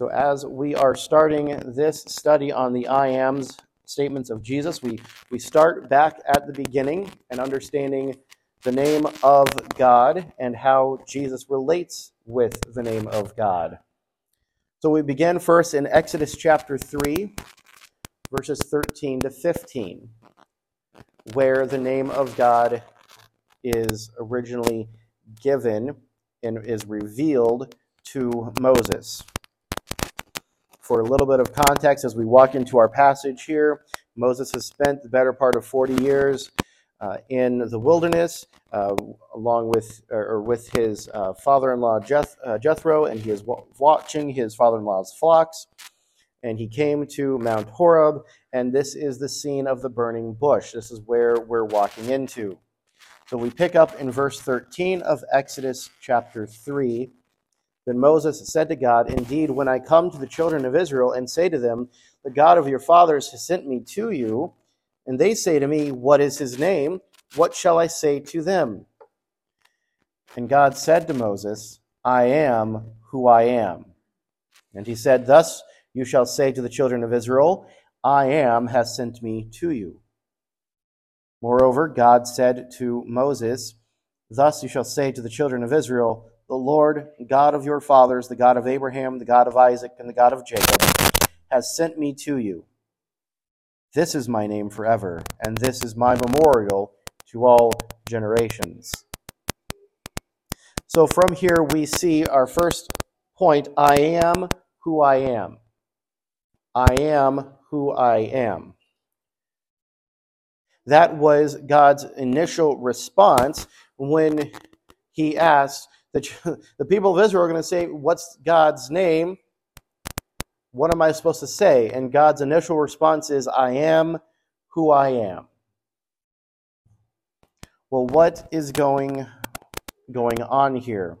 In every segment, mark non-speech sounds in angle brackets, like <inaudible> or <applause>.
So, as we are starting this study on the I ams statements of Jesus, we, we start back at the beginning and understanding the name of God and how Jesus relates with the name of God. So, we begin first in Exodus chapter 3, verses 13 to 15, where the name of God is originally given and is revealed to Moses. For a little bit of context, as we walk into our passage here, Moses has spent the better part of 40 years uh, in the wilderness, uh, along with or with his uh, father-in-law Jeth, uh, Jethro, and he is watching his father-in-law's flocks. And he came to Mount Horeb, and this is the scene of the burning bush. This is where we're walking into. So we pick up in verse 13 of Exodus chapter 3. Then Moses said to God, Indeed, when I come to the children of Israel and say to them, The God of your fathers has sent me to you, and they say to me, What is his name? What shall I say to them? And God said to Moses, I am who I am. And he said, Thus you shall say to the children of Israel, I am has sent me to you. Moreover, God said to Moses, Thus you shall say to the children of Israel, The Lord, God of your fathers, the God of Abraham, the God of Isaac, and the God of Jacob, has sent me to you. This is my name forever, and this is my memorial to all generations. So from here we see our first point I am who I am. I am who I am. That was God's initial response when he asked the, <laughs> the people of Israel are going to say, What's God's name? What am I supposed to say? And God's initial response is, I am who I am. Well, what is going, going on here?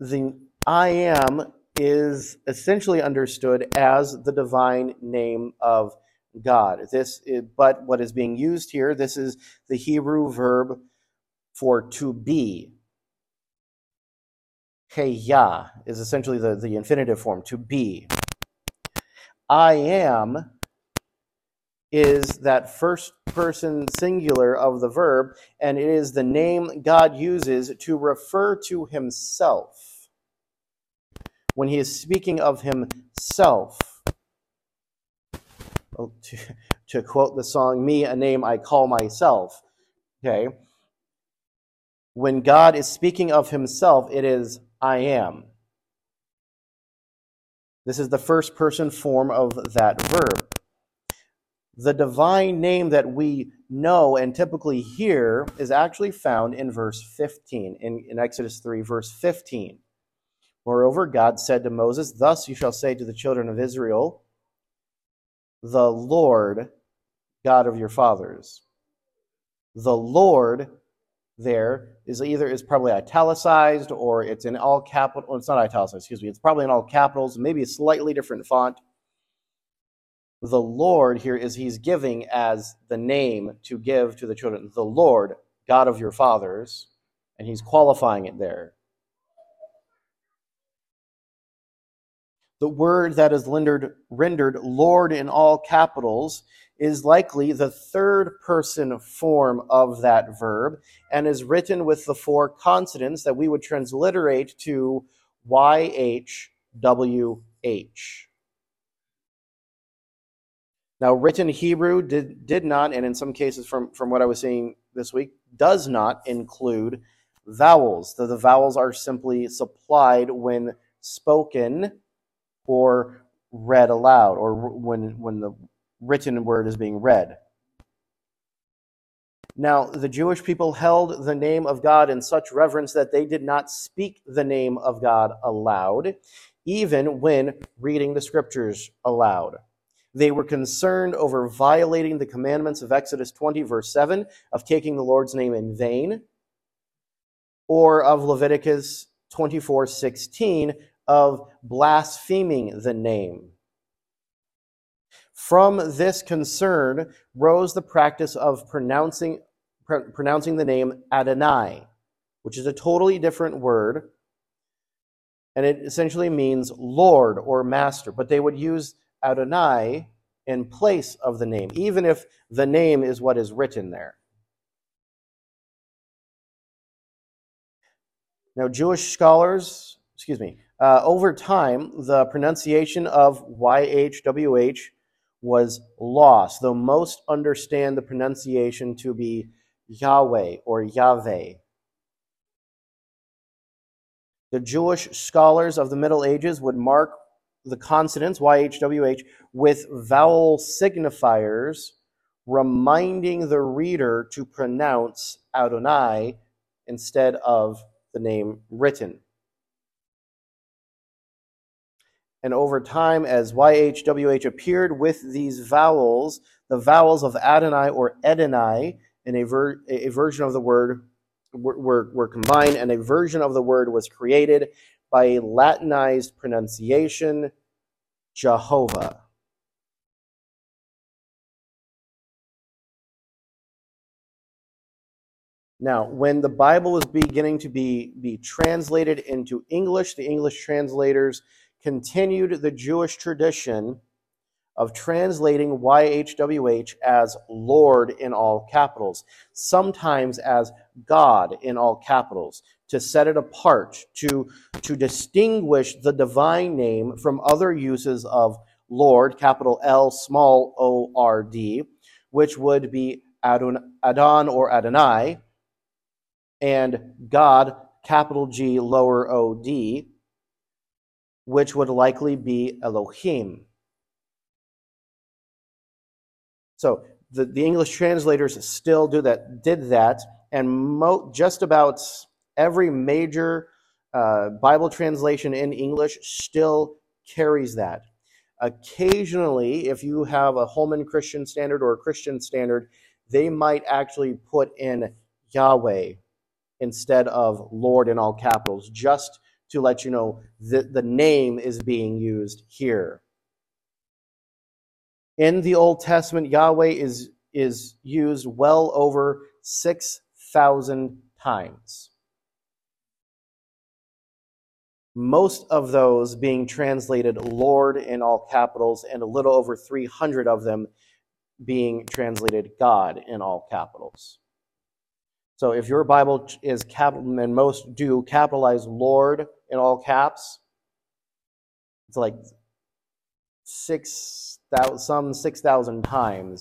The I am is essentially understood as the divine name of God. This, is, but what is being used here, this is the Hebrew verb for to be. Hayah is essentially the, the infinitive form, to be. I am is that first person singular of the verb, and it is the name God uses to refer to himself. When he is speaking of himself, <laughs> to, to quote the song, Me, a name I call myself. Okay? When God is speaking of himself, it is I am. This is the first person form of that verb. The divine name that we know and typically hear is actually found in verse 15, in, in Exodus 3, verse 15. Moreover, God said to Moses, Thus you shall say to the children of Israel, the Lord God of your fathers. The Lord there is either is probably italicized or it's in all capital. Well, it's not italicized, excuse me. It's probably in all capitals, maybe a slightly different font. The Lord here is he's giving as the name to give to the children. The Lord, God of your fathers, and he's qualifying it there. the word that is rendered, rendered Lord in all capitals is likely the third person form of that verb and is written with the four consonants that we would transliterate to YHWH. Now, written Hebrew did, did not, and in some cases from, from what I was seeing this week, does not include vowels. The, the vowels are simply supplied when spoken or read aloud, or when, when the written word is being read. Now, the Jewish people held the name of God in such reverence that they did not speak the name of God aloud, even when reading the scriptures aloud. They were concerned over violating the commandments of Exodus 20, verse 7, of taking the Lord's name in vain, or of Leviticus 24, 16, of blaspheming the name. From this concern rose the practice of pronouncing, pr- pronouncing the name Adonai, which is a totally different word and it essentially means Lord or Master. But they would use Adonai in place of the name, even if the name is what is written there. Now, Jewish scholars, excuse me, uh, over time, the pronunciation of YHWH was lost, though most understand the pronunciation to be Yahweh or Yahweh. The Jewish scholars of the Middle Ages would mark the consonants, YHWH, with vowel signifiers, reminding the reader to pronounce Adonai instead of the name written. And over time, as YHWH appeared with these vowels, the vowels of Adonai or Edonai, in a, ver- a version of the word were, were, were combined, and a version of the word was created by a Latinized pronunciation, Jehovah. Now, when the Bible was beginning to be, be translated into English, the English translators continued the Jewish tradition of translating YHWH as Lord in all capitals, sometimes as God in all capitals, to set it apart, to, to distinguish the divine name from other uses of Lord, capital L, small o r d, which would be Adon, Adon or Adonai, and God, capital G, lower o d, which would likely be Elohim. So the, the English translators still do that, did that, and mo- just about every major uh, Bible translation in English still carries that. Occasionally, if you have a Holman Christian Standard or a Christian Standard, they might actually put in Yahweh instead of Lord in all capitals, just to let you know that the name is being used here. In the Old Testament, Yahweh is, is used well over 6,000 times. Most of those being translated Lord in all capitals, and a little over 300 of them being translated God in all capitals. So if your Bible is capital, and most do capitalize Lord in all caps, it's like six some six thousand times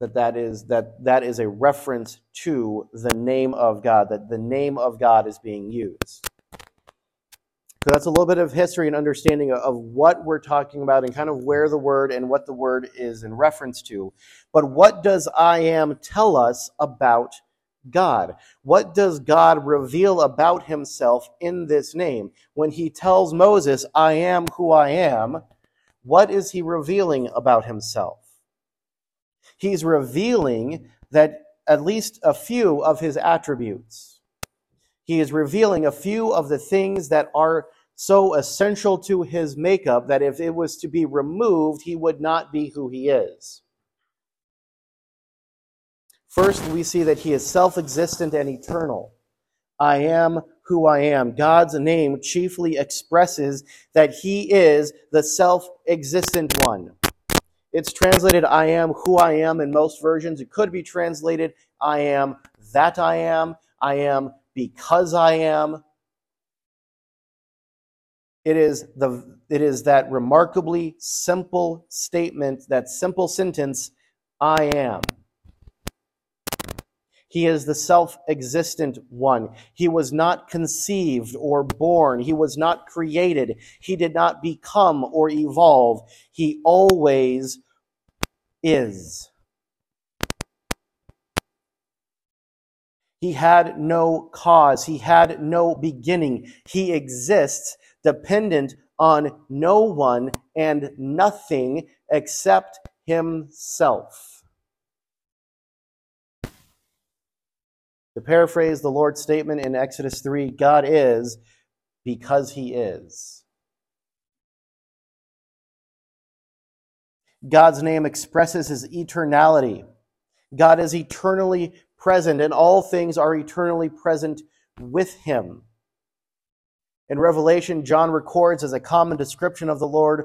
that that is that that is a reference to the name of God. That the name of God is being used. So that's a little bit of history and understanding of what we're talking about and kind of where the word and what the word is in reference to. But what does I am tell us about God. What does God reveal about himself in this name? When he tells Moses, I am who I am, what is he revealing about himself? He's revealing that at least a few of his attributes. He is revealing a few of the things that are so essential to his makeup that if it was to be removed, he would not be who he is. First, we see that he is self existent and eternal. I am who I am. God's name chiefly expresses that he is the self existent one. It's translated I am who I am in most versions. It could be translated I am that I am. I am because I am. It is the it is that remarkably simple statement, that simple sentence, I am. He is the self existent one. He was not conceived or born. He was not created. He did not become or evolve. He always is. He had no cause. He had no beginning. He exists dependent on no one and nothing except himself. To paraphrase the Lord's statement in Exodus 3, God is because he is. God's name expresses his eternality. God is eternally present, and all things are eternally present with him. In Revelation, John records as a common description of the Lord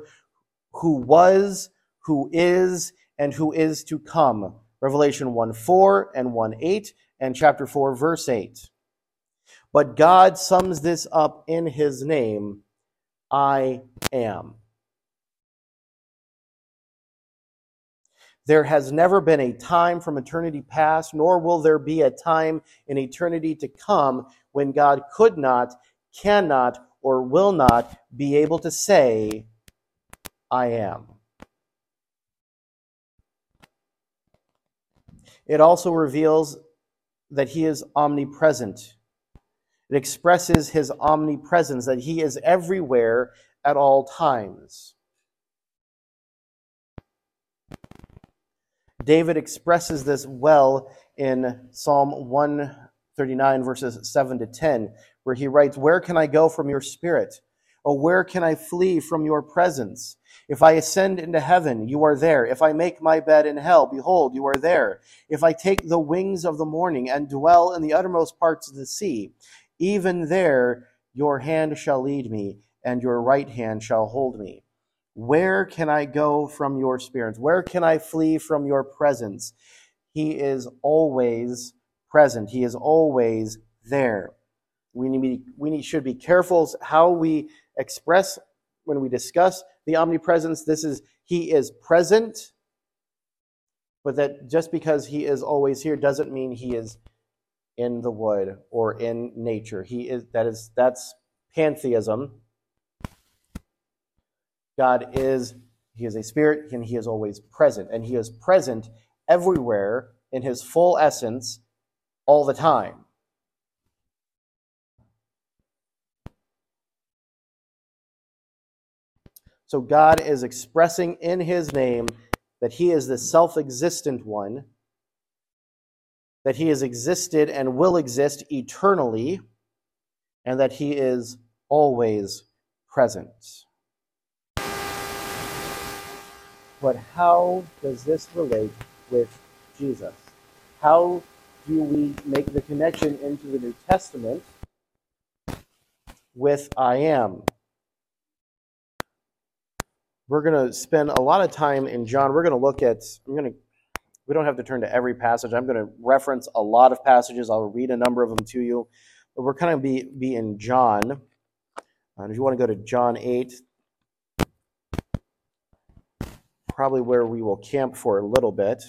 who was, who is, and who is to come. Revelation 1 4 and 1 8, and chapter 4, verse 8. But God sums this up in his name I am. There has never been a time from eternity past, nor will there be a time in eternity to come when God could not, cannot, or will not be able to say, I am. It also reveals that he is omnipresent. It expresses his omnipresence, that he is everywhere at all times. David expresses this well in Psalm 139, verses 7 to 10, where he writes, Where can I go from your spirit? Oh, where can I flee from your presence? If I ascend into heaven, you are there. If I make my bed in hell, behold, you are there. If I take the wings of the morning and dwell in the uttermost parts of the sea, even there your hand shall lead me, and your right hand shall hold me. Where can I go from your spirit? Where can I flee from your presence? He is always present. He is always there. We, need, we need, should be careful how we express when we discuss the omnipresence. This is, He is present, but that just because He is always here doesn't mean He is in the wood or in nature. He is, that is, that's pantheism God is, He is a spirit, and He is always present. And He is present everywhere in His full essence all the time. So God is expressing in His name that He is the self existent one, that He has existed and will exist eternally, and that He is always present. But how does this relate with Jesus? How do we make the connection into the New Testament with I am? We're going to spend a lot of time in John. We're going to look at, I'm going to, we don't have to turn to every passage. I'm going to reference a lot of passages. I'll read a number of them to you. But we're kind of be, be in John. Uh, if you want to go to John 8, probably where we will camp for a little bit.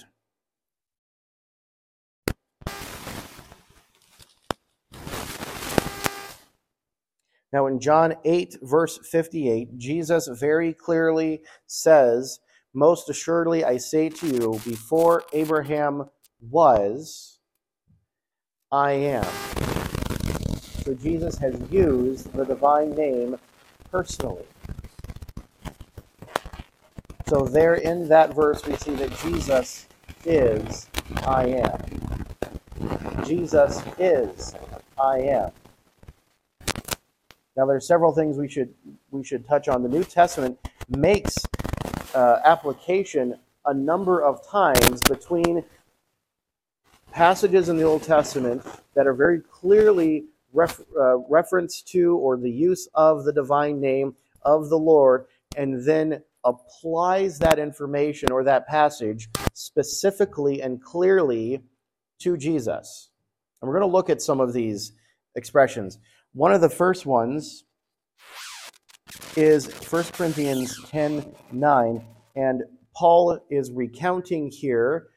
Now, in John 8, verse 58, Jesus very clearly says, Most assuredly I say to you, before Abraham was, I am. So Jesus has used the divine name personally. So, there in that verse, we see that Jesus is I am. Jesus is I am. Now, there are several things we should we should touch on. The New Testament makes uh, application a number of times between passages in the Old Testament that are very clearly ref, uh, reference to or the use of the divine name of the Lord, and then applies that information or that passage specifically and clearly to Jesus. And we're going to look at some of these expressions. One of the first ones is 1 Corinthians 10 9. And Paul is recounting here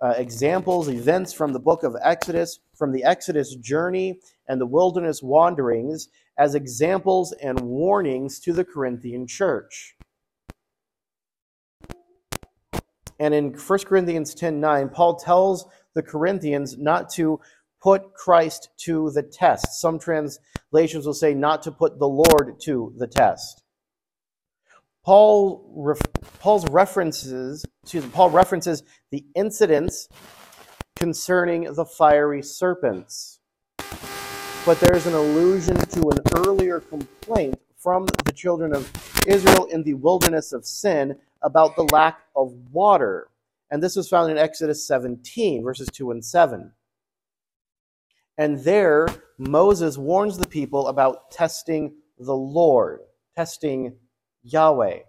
uh, examples, events from the book of Exodus, from the Exodus journey and the wilderness wanderings, as examples and warnings to the Corinthian church. And in 1 Corinthians 10 9, Paul tells the Corinthians not to put Christ to the test. Some translations will say not to put the Lord to the test. Paul ref, Paul's references excuse me, Paul references the incidents concerning the fiery serpents. But there's an allusion to an earlier complaint from the children of Israel in the wilderness of sin about the lack of water. And this was found in Exodus 17, verses 2 and 7. And there, Moses warns the people about testing the Lord, testing Yahweh.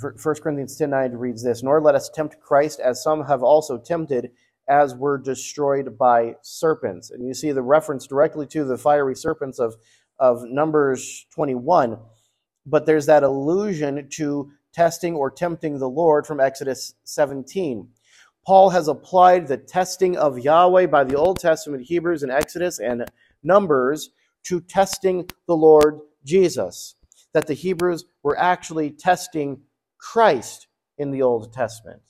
1 Corinthians 10 9 reads this Nor let us tempt Christ, as some have also tempted, as were destroyed by serpents. And you see the reference directly to the fiery serpents of, of Numbers 21. But there's that allusion to testing or tempting the Lord from Exodus 17. Paul has applied the testing of Yahweh by the Old Testament Hebrews in Exodus and Numbers to testing the Lord Jesus. That the Hebrews were actually testing Christ in the Old Testament.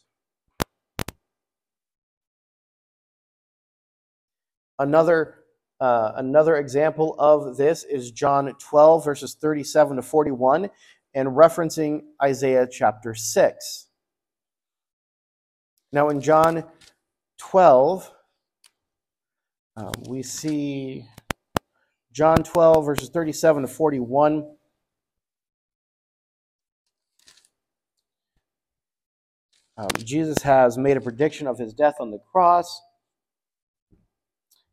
Another, uh, another example of this is John 12, verses 37 to 41, and referencing Isaiah chapter 6. Now, in John 12, uh, we see John 12, verses 37 to 41. Um, Jesus has made a prediction of his death on the cross,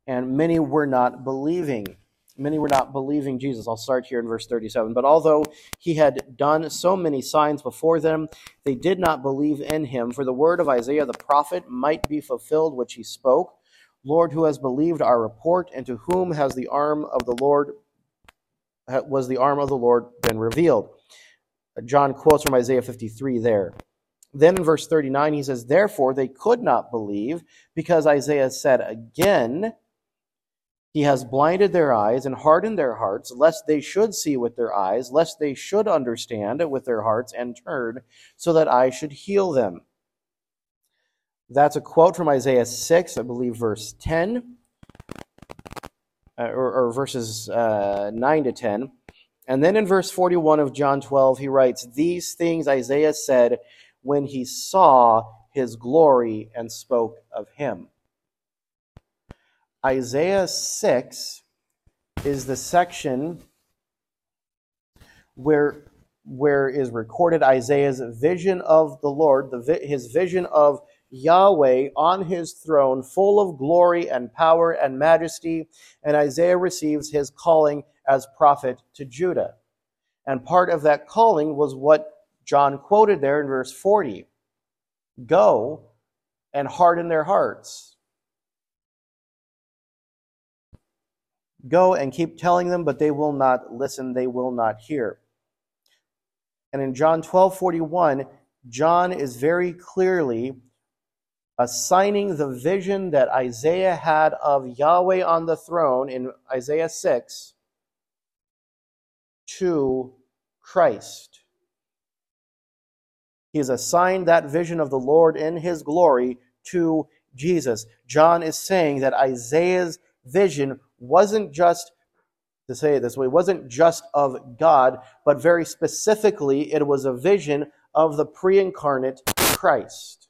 and many were not believing. Many were not believing Jesus. I'll start here in verse 37. But although he had done so many signs before them, they did not believe in him, for the word of Isaiah the prophet might be fulfilled, which he spoke. Lord, who has believed our report, and to whom has the arm of the Lord was the arm of the Lord been revealed? John quotes from Isaiah 53 there. Then in verse 39, he says, Therefore they could not believe, because Isaiah said again, He has blinded their eyes and hardened their hearts, lest they should see with their eyes, lest they should understand with their hearts and turn, so that I should heal them. That's a quote from Isaiah 6, I believe, verse 10, uh, or, or, verses uh, 9 to 10. And then in verse 41 of John 12, he writes, These things Isaiah said when he saw his glory and spoke of him. Isaiah 6 is the section where where is recorded Isaiah's vision of the Lord, the, his vision of Yahweh on his throne, full of glory and power and majesty, and Isaiah receives his calling as prophet to Judah. And part of that calling was what John quoted there in verse 40 Go and harden their hearts. Go and keep telling them, but they will not listen, they will not hear. And in John 12 41, John is very clearly assigning the vision that Isaiah had of Yahweh on the throne in Isaiah 6 to Christ. He has assigned that vision of the Lord in his glory to Jesus. John is saying that Isaiah's vision wasn't just, to say it this way, wasn't just of God, but very specifically, it was a vision of the pre incarnate Christ.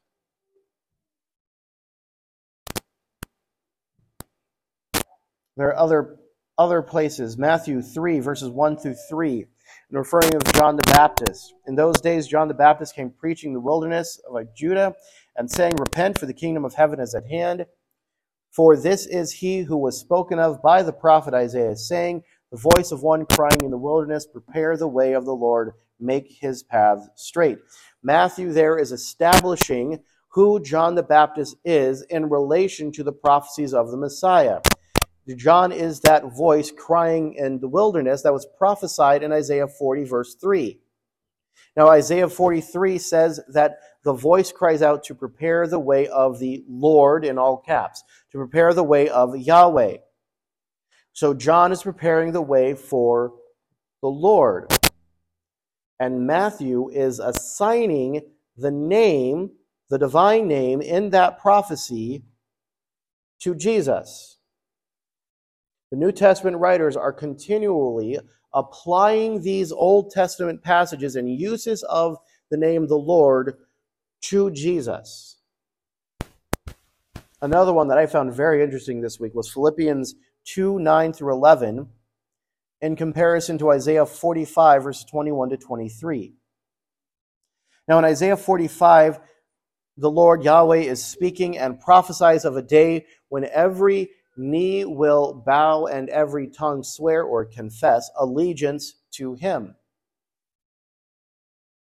There are other, other places. Matthew 3, verses 1 through 3 and referring of John the Baptist. In those days, John the Baptist came preaching the wilderness of Judah and saying, Repent, for the kingdom of heaven is at hand. For this is he who was spoken of by the prophet Isaiah, saying, The voice of one crying in the wilderness, Prepare the way of the Lord, make his path straight. Matthew there is establishing who John the Baptist is in relation to the prophecies of the Messiah. John is that voice crying in the wilderness that was prophesied in Isaiah 40, verse 3. Now, Isaiah 43 says that the voice cries out to prepare the way of the Lord in all caps, to prepare the way of Yahweh. So, John is preparing the way for the Lord. And Matthew is assigning the name, the divine name in that prophecy to Jesus. The New Testament writers are continually applying these Old Testament passages and uses of the name the Lord to Jesus. Another one that I found very interesting this week was Philippians 2 9 through 11 in comparison to Isaiah 45, verses 21 to 23. Now, in Isaiah 45, the Lord Yahweh is speaking and prophesies of a day when every knee will bow and every tongue swear or confess allegiance to him.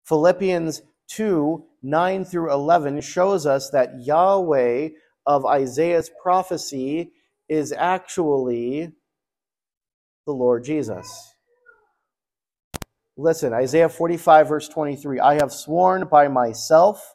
Philippians 2 9 through 11 shows us that Yahweh of Isaiah's prophecy is actually the Lord Jesus. Listen, Isaiah 45, verse 23 I have sworn by myself,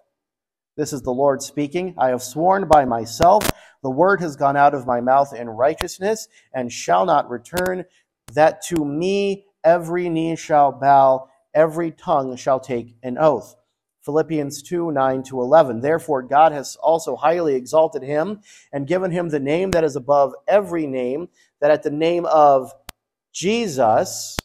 this is the Lord speaking, I have sworn by myself, the word has gone out of my mouth in righteousness and shall not return, that to me every knee shall bow, every tongue shall take an oath. Philippians 2 9 to 11. Therefore, God has also highly exalted him and given him the name that is above every name, that at the name of Jesus,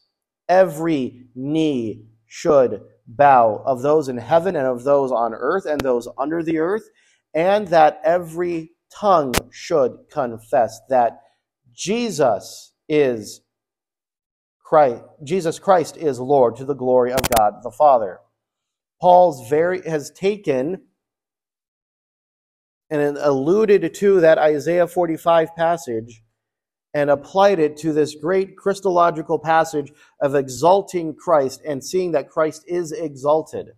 every knee should bow of those in heaven and of those on earth and those under the earth, and that every tongue should confess that Jesus is Christ, Jesus Christ is Lord to the glory of God the Father. Paul's very has taken and alluded to that Isaiah 45 passage and applied it to this great Christological passage of exalting Christ and seeing that Christ is exalted.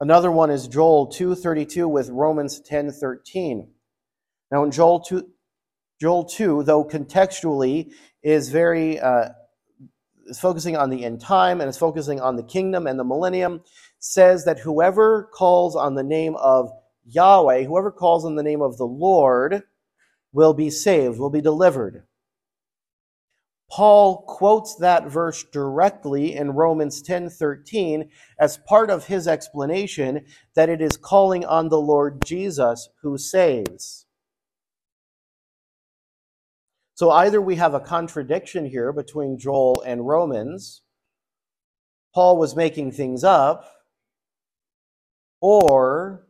Another one is Joel 2:32 with Romans 10:13. Now in Joel 2 Joel 2 though contextually is very uh, is focusing on the end time and is focusing on the kingdom and the millennium, says that whoever calls on the name of Yahweh, whoever calls on the name of the Lord, will be saved, will be delivered. Paul quotes that verse directly in Romans 10:13 as part of his explanation that it is calling on the Lord Jesus who saves. So either we have a contradiction here between Joel and Romans, Paul was making things up, or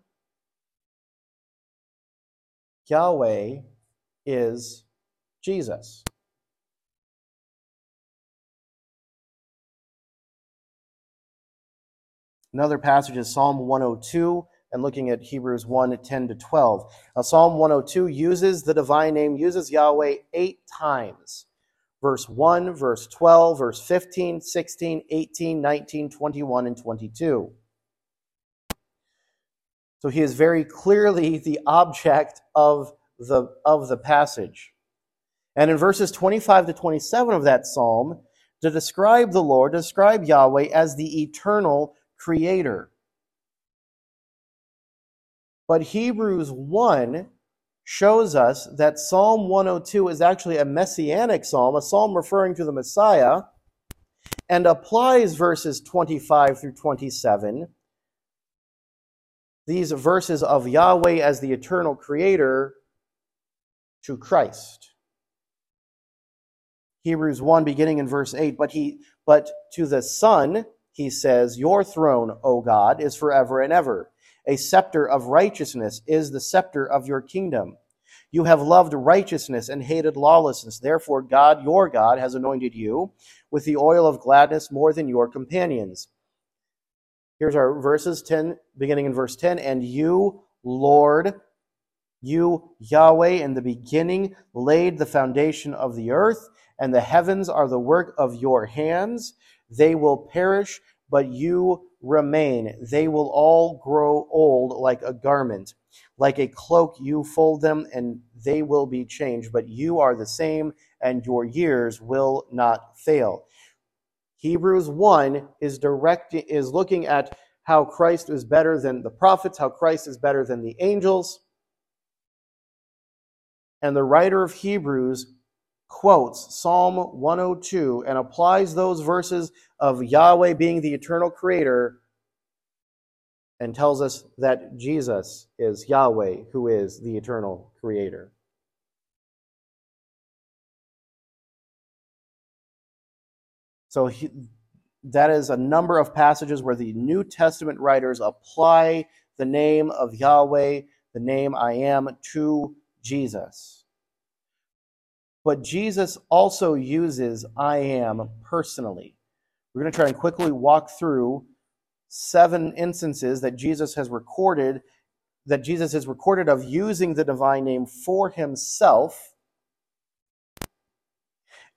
Yahweh is Jesus. Another passage is Psalm 102 and looking at Hebrews 1 10 to 12. Now, Psalm 102 uses the divine name, uses Yahweh eight times. Verse 1, verse 12, verse 15, 16, 18, 19, 21, and 22. So he is very clearly the object of the, of the passage. And in verses 25 to 27 of that psalm, to describe the Lord, describe Yahweh as the eternal creator. But Hebrews 1 shows us that Psalm 102 is actually a messianic psalm, a psalm referring to the Messiah, and applies verses 25 through 27, these verses of Yahweh as the eternal creator, to Christ. Hebrews 1 beginning in verse 8, but he but to the Son he says, Your throne, O God, is forever and ever. A scepter of righteousness is the scepter of your kingdom. You have loved righteousness and hated lawlessness. Therefore, God, your God, has anointed you with the oil of gladness more than your companions. Here's our verses 10, beginning in verse 10. And you, Lord, you, Yahweh, in the beginning laid the foundation of the earth, and the heavens are the work of your hands. They will perish, but you remain. They will all grow old like a garment. Like a cloak, you fold them, and they will be changed. But you are the same, and your years will not fail. Hebrews 1 is direct is looking at how Christ is better than the prophets, how Christ is better than the angels. And the writer of Hebrews quotes Psalm 102 and applies those verses of Yahweh being the eternal creator and tells us that Jesus is Yahweh, who is the eternal creator. So he, that is a number of passages where the New Testament writers apply the name of Yahweh, the name I am, to Jesus. But Jesus also uses I am personally. We're going to try and quickly walk through seven instances that Jesus has recorded that Jesus is recorded of using the divine name for himself.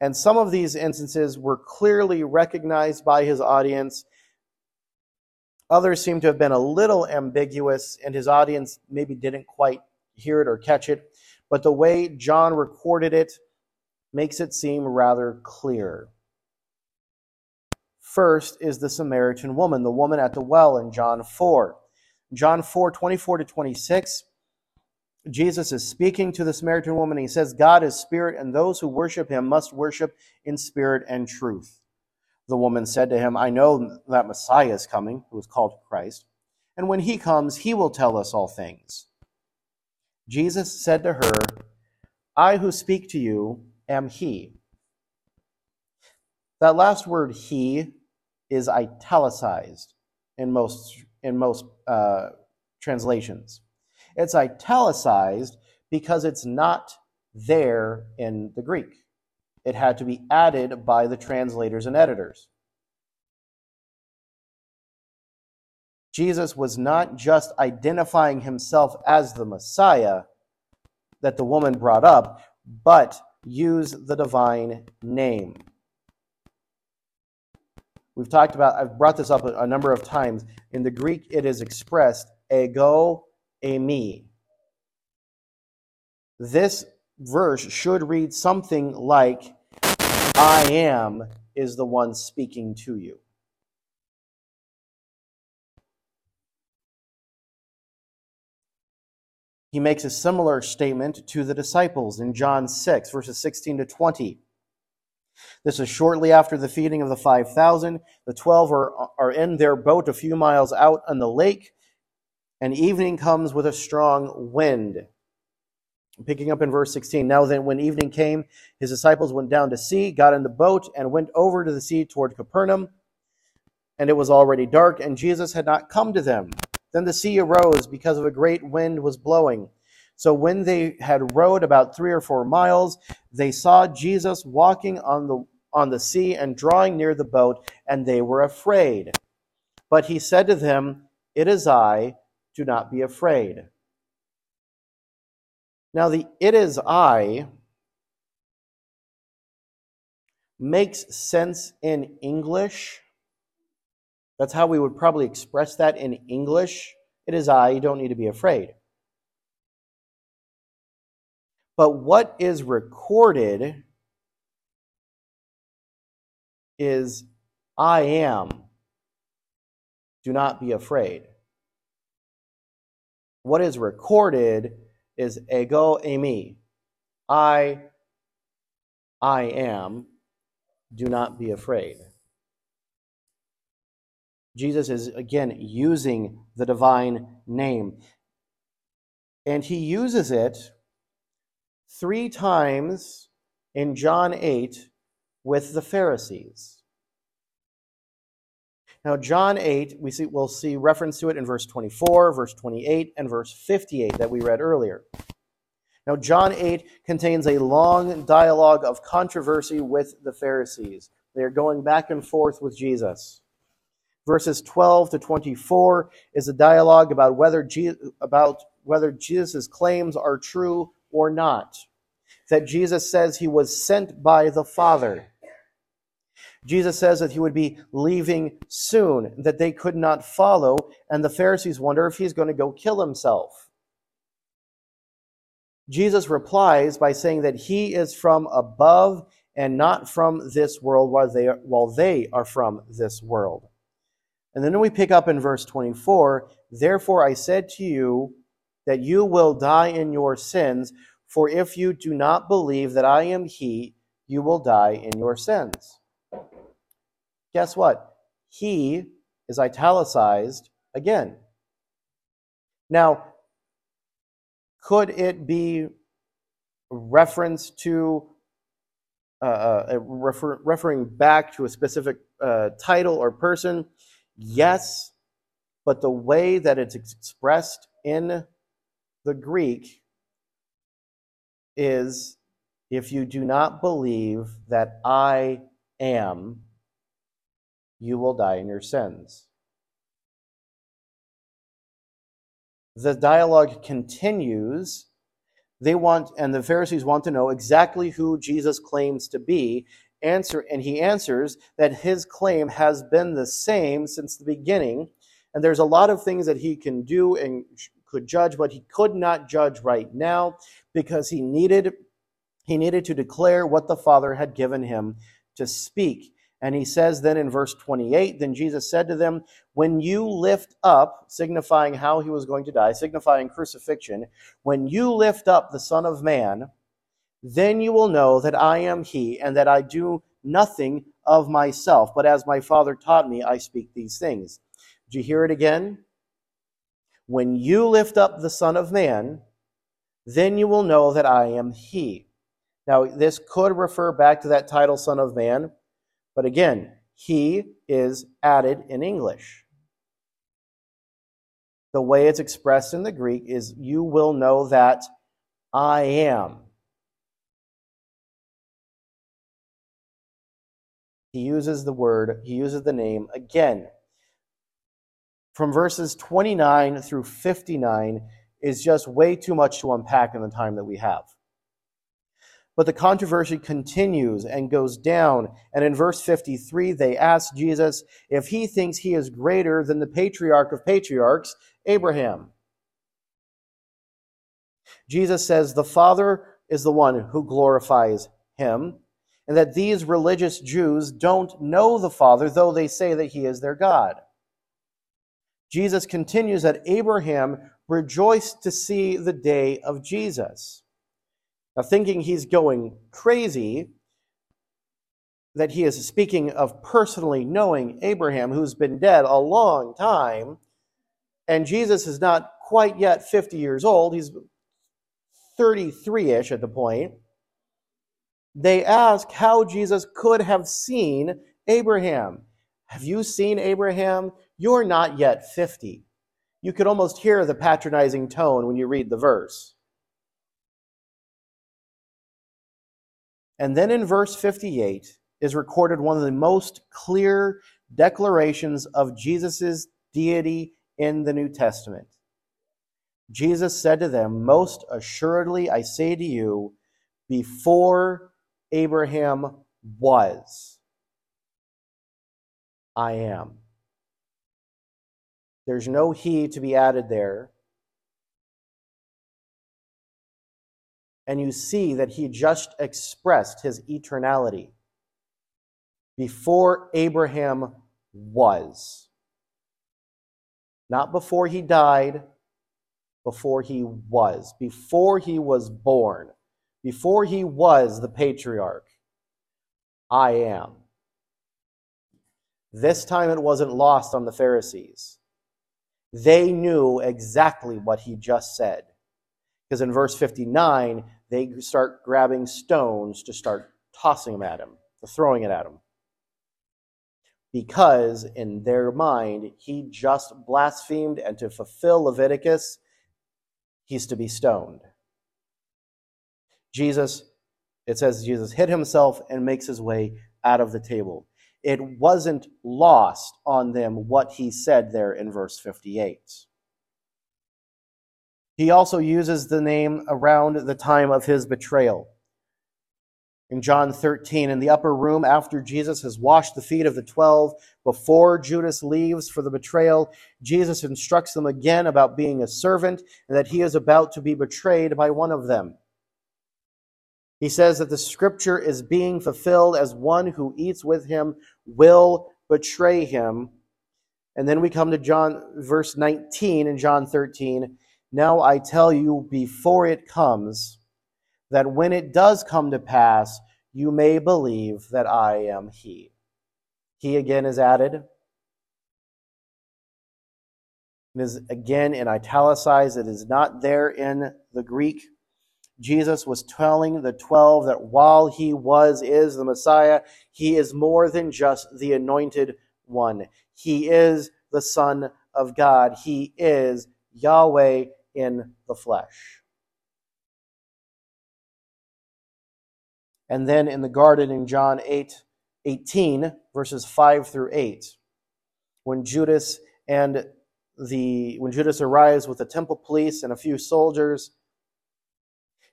And some of these instances were clearly recognized by his audience. Others seem to have been a little ambiguous, and his audience maybe didn't quite hear it or catch it. But the way John recorded it makes it seem rather clear. First is the Samaritan woman, the woman at the well in John 4. John 4 24 to 26. Jesus is speaking to the Samaritan woman. He says, God is spirit, and those who worship him must worship in spirit and truth. The woman said to him, I know that Messiah is coming, who is called Christ, and when he comes, he will tell us all things. Jesus said to her, I who speak to you am he. That last word, he, is italicized in most, in most uh, translations. It's italicized because it's not there in the Greek. It had to be added by the translators and editors. Jesus was not just identifying himself as the Messiah that the woman brought up, but used the divine name. We've talked about, I've brought this up a, number of times. In the Greek, it is expressed ego eimi. This verse should read something like, I am is the one speaking to you. He makes a similar statement to the disciples in John 6, verses 16 to 20. This is shortly after the feeding of the 5,000. The 12 are, are in their boat a few miles out on the lake, and evening comes with a strong wind. Picking up in verse 16. Now then, when evening came, his disciples went down to sea, got in the boat, and went over to the sea toward Capernaum. And it was already dark, and Jesus had not come to them. Then the sea arose because of a great wind was blowing. So when they had rowed about three or four miles, they saw Jesus walking on the on the sea and drawing near the boat, and they were afraid. But he said to them, It is I, do not be afraid. Now, the it is I makes sense in English that's how we would probably express that in English. It is I, you don't need to be afraid. But what is recorded is I am. Do not be afraid. What is recorded is ego eimi. I, I am. Do not be afraid. Jesus is again using the divine name. And he uses it three times in John 8 with the Pharisees. Now, John 8, we see, we'll see reference to it in verse 24, verse 28, and verse 58 that we read earlier. Now, John 8 contains a long dialogue of controversy with the Pharisees. They are going back and forth with Jesus. Verses 12 to 24 is a dialogue about whether, Je- about whether Jesus' claims are true or not. That Jesus says he was sent by the Father. Jesus says that he would be leaving soon, that they could not follow, and the Pharisees wonder if he's going to go kill himself. Jesus replies by saying that he is from above and not from this world while they are, while they are from this world. And then we pick up in verse 24 Therefore I said to you that you will die in your sins, for if you do not believe that I am He, you will die in your sins. Guess what? He is italicized again. Now, could it be reference to uh, uh, refer, referring back to a specific uh, title or person? Yes, but the way that it's expressed in the Greek is if you do not believe that I am, you will die in your sins. the dialogue continues. They want, and the Pharisees want to know exactly who Jesus claims to be. Answer, and he answers that his claim has been the same since the beginning. And there's a lot of things that he can do and could judge, but he could not judge right now because he needed he needed to declare what the Father had given him to speak. And he says then in verse 28 Then Jesus said to them, When you lift up, signifying how he was going to die, signifying crucifixion, when you lift up the Son of Man, then you will know that I am he, and that I do nothing of myself, but as my Father taught me, I speak these things. Do you hear it again? When you lift up the Son of Man, then you will know that I am he. Now, this could refer back to that title, Son of Man but again, he is added in English. The way it's expressed in the Greek is you will know that I am. He uses the word, he uses the name again. From verses 29 through 59 is just way too much to unpack in the time that we have. But the controversy continues and goes down. And in verse 53, they ask Jesus if he thinks he is greater than the patriarch of patriarchs, Abraham. Jesus says the Father is the one who glorifies him, and that these religious Jews don't know the Father, though they say that he is their God. Jesus continues that Abraham rejoiced to see the day of Jesus. Thinking he's going crazy, that he is speaking of personally knowing Abraham, who's been dead a long time, and Jesus is not quite yet 50 years old, he's 33 ish at the point. They ask how Jesus could have seen Abraham. Have you seen Abraham? You're not yet 50. You could almost hear the patronizing tone when you read the verse. And then in verse 58 is recorded one of the most clear declarations of Jesus' deity in the New Testament. Jesus said to them, Most assuredly I say to you, before Abraham was, I am. There's no he to be added there. And you see that he just expressed his eternality before Abraham was. Not before he died, before he was, before he was born, before he was the patriarch. I am. This time it wasn't lost on the Pharisees. They knew exactly what he just said. Because in verse 59, they start grabbing stones to start tossing them at him, throwing it at him. Because in their mind, he just blasphemed, and to fulfill Leviticus, he's to be stoned. Jesus, it says Jesus hid himself and makes his way out of the table. It wasn't lost on them what he said there in verse 58. He also uses the name around the time of his betrayal. In John 13, in the upper room, after Jesus has washed the feet of the twelve, before Judas leaves for the betrayal, Jesus instructs them again about being a servant and that he is about to be betrayed by one of them. He says that the scripture is being fulfilled as one who eats with him will betray him. And then we come to John verse 19 in John 13 now I tell you before it comes, that when it does come to pass, you may believe that I am He. He again is added. It is again in italicized. It is not there in the Greek. Jesus was telling the twelve that while he was, is the Messiah, he is more than just the anointed one. He is the Son of God. He is Yahweh in the flesh. And then in the garden in John 8, 18, verses 5 through 8, when Judas and the when Judas arrives with the temple police and a few soldiers,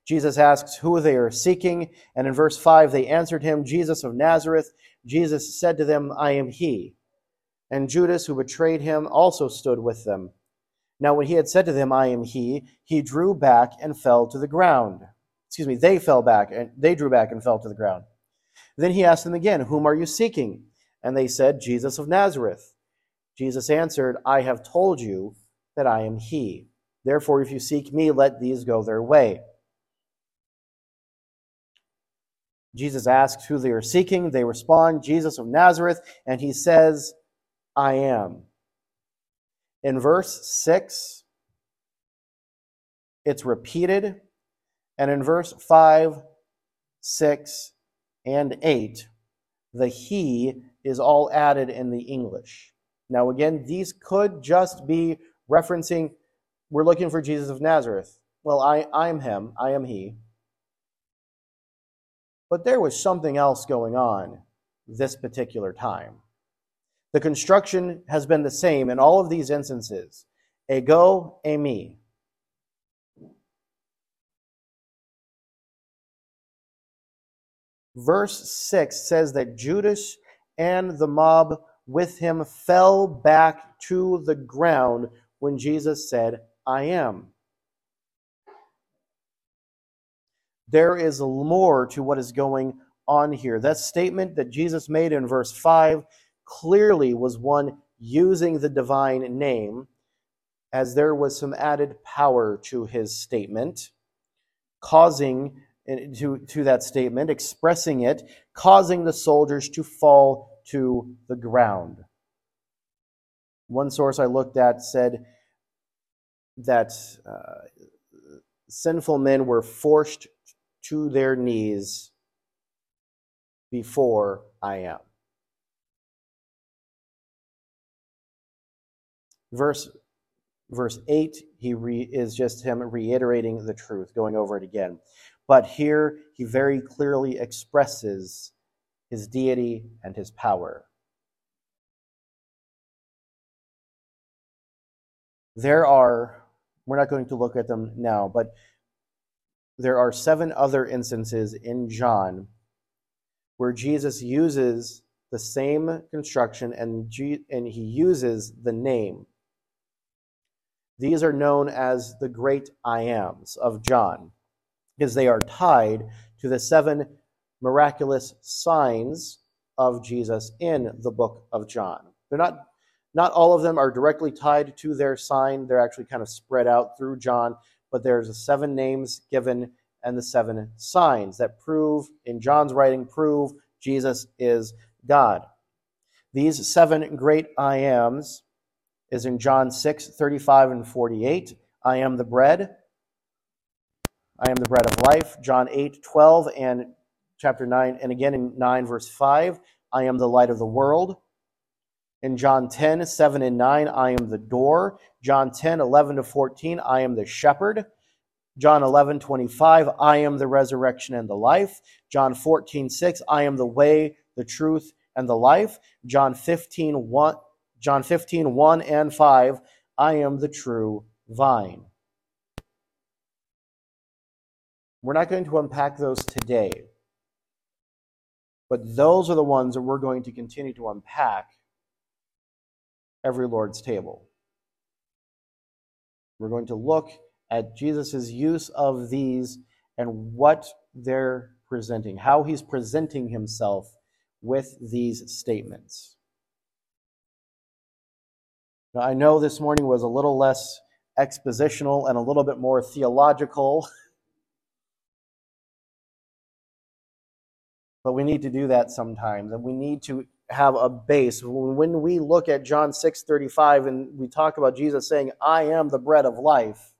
Jesus asks who they are seeking, and in verse 5 they answered him, Jesus of Nazareth. Jesus said to them, I am he. And Judas, who betrayed him, also stood with them. Now, when he had said to them, I am he, he drew back and fell to the ground. Excuse me, they fell back, and they drew back and fell to the ground. Then he asked them again, Whom are you seeking? And they said, Jesus of Nazareth. Jesus answered, I have told you that I am he. Therefore, if you seek me, let these go their way. Jesus asks who they are seeking. They respond, Jesus of Nazareth, and he says, I am. In verse 6, it's repeated. And in verse 5, 6, and 8, the he is all added in the English. Now, again, these could just be referencing, we're looking for Jesus of Nazareth. Well, I, I'm him, I am he. But there was something else going on this particular time. The construction has been the same in all of these instances ego, eimi. Verse 6 says that Judas and the mob with him fell back to the ground when Jesus said, I am. There is more to what is going on here. That statement that Jesus made in verse 5 clearly was one using the divine name, as there was some added power to his statement, causing to, to that statement, expressing it, causing the soldiers to fall to the ground. One source I looked at said that uh, sinful men were forced to their knees before I am. Verse verse 8 he re, is just him reiterating the truth, going over it again. But here he very clearly expresses his deity and his power. There are, we're not going to look at them now, but there are seven other instances in John where Jesus uses the same construction and, G, and he uses the name. These are known as the great I ams of John because they are tied to the seven miraculous signs of Jesus in the book of John. They're not not all of them are directly tied to their sign. They're actually kind of spread out through John, but there's the seven names given and the seven signs that prove, in John's writing, prove Jesus is God. These seven great I ams is in John 6, 35 and 48. I am the bread. I am the bread of life. John 8, 12 and chapter 9, and again in 9, verse 5. I am the light of the world. In John 10, 7 and 9, I am the door. John 10, 11 to 14, I am the shepherd. John 11, 25, I am the resurrection and the life. John 14, 6, I am the way, the truth, and the life. John 15, 1, John 15, 1 and 5, I am the true vine. We're not going to unpack those today, but those are the ones that we're going to continue to unpack every Lord's table. We're going to look at Jesus' use of these and what they're presenting, how he's presenting himself with these statements. Now, I know this morning was a little less expositional and a little bit more theological, <laughs> but we need to do that sometimes, and we need to have a base. When we look at John 6:35 and we talk about Jesus saying, "I am the bread of life,"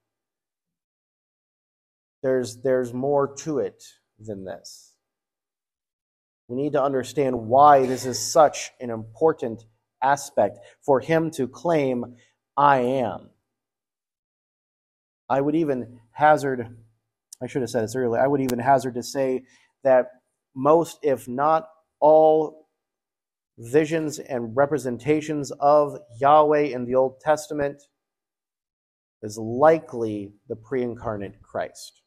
there's there's more to it than this. We need to understand why this is such an important aspect for him to claim, "I am." I would even hazard I should have said this earlier. I would even hazard to say that most, if not all, visions and representations of Yahweh in the Old Testament is likely the pre incarnate Christ.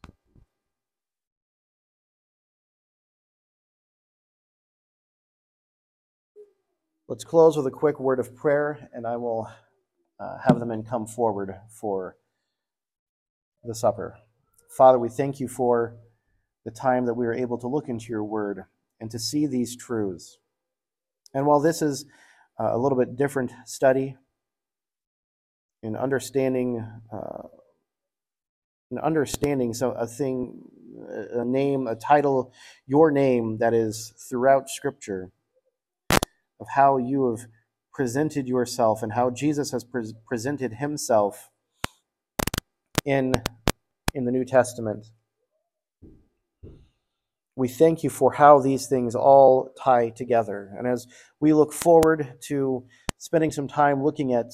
Let's close with a quick word of prayer, and I will uh, have the men come forward for the supper. Father, we thank you for the time that we are able to look into your word and to see these truths. And while this is uh, a little bit different study in understanding, uh, in understanding so a thing, a name, a title, your name that is throughout Scripture of how you have presented yourself and how Jesus has pre- presented himself in, in the New Testament. We thank you for how these things all tie together. And as we look forward to spending some time looking at,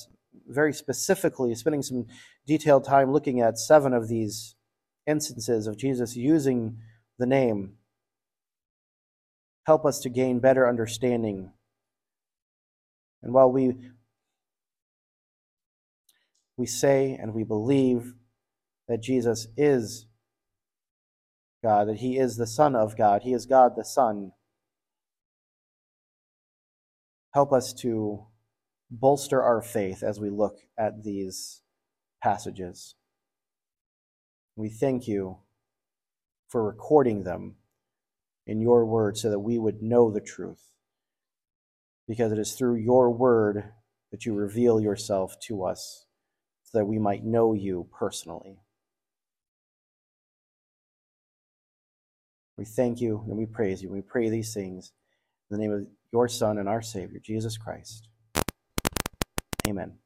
very specifically, spending some detailed time looking at seven of these instances of Jesus using the name, help us to gain better understanding and while we, we say and we believe that Jesus is God, that he is the Son of God, he is God the Son, help us to bolster our faith as we look at these passages. We thank you for recording them in your word so that we would know the truth because it is through your word that you reveal yourself to us so that we might know you personally. We thank you and we praise you. We pray these things in the name of your Son and our Savior, Jesus Christ. Amen.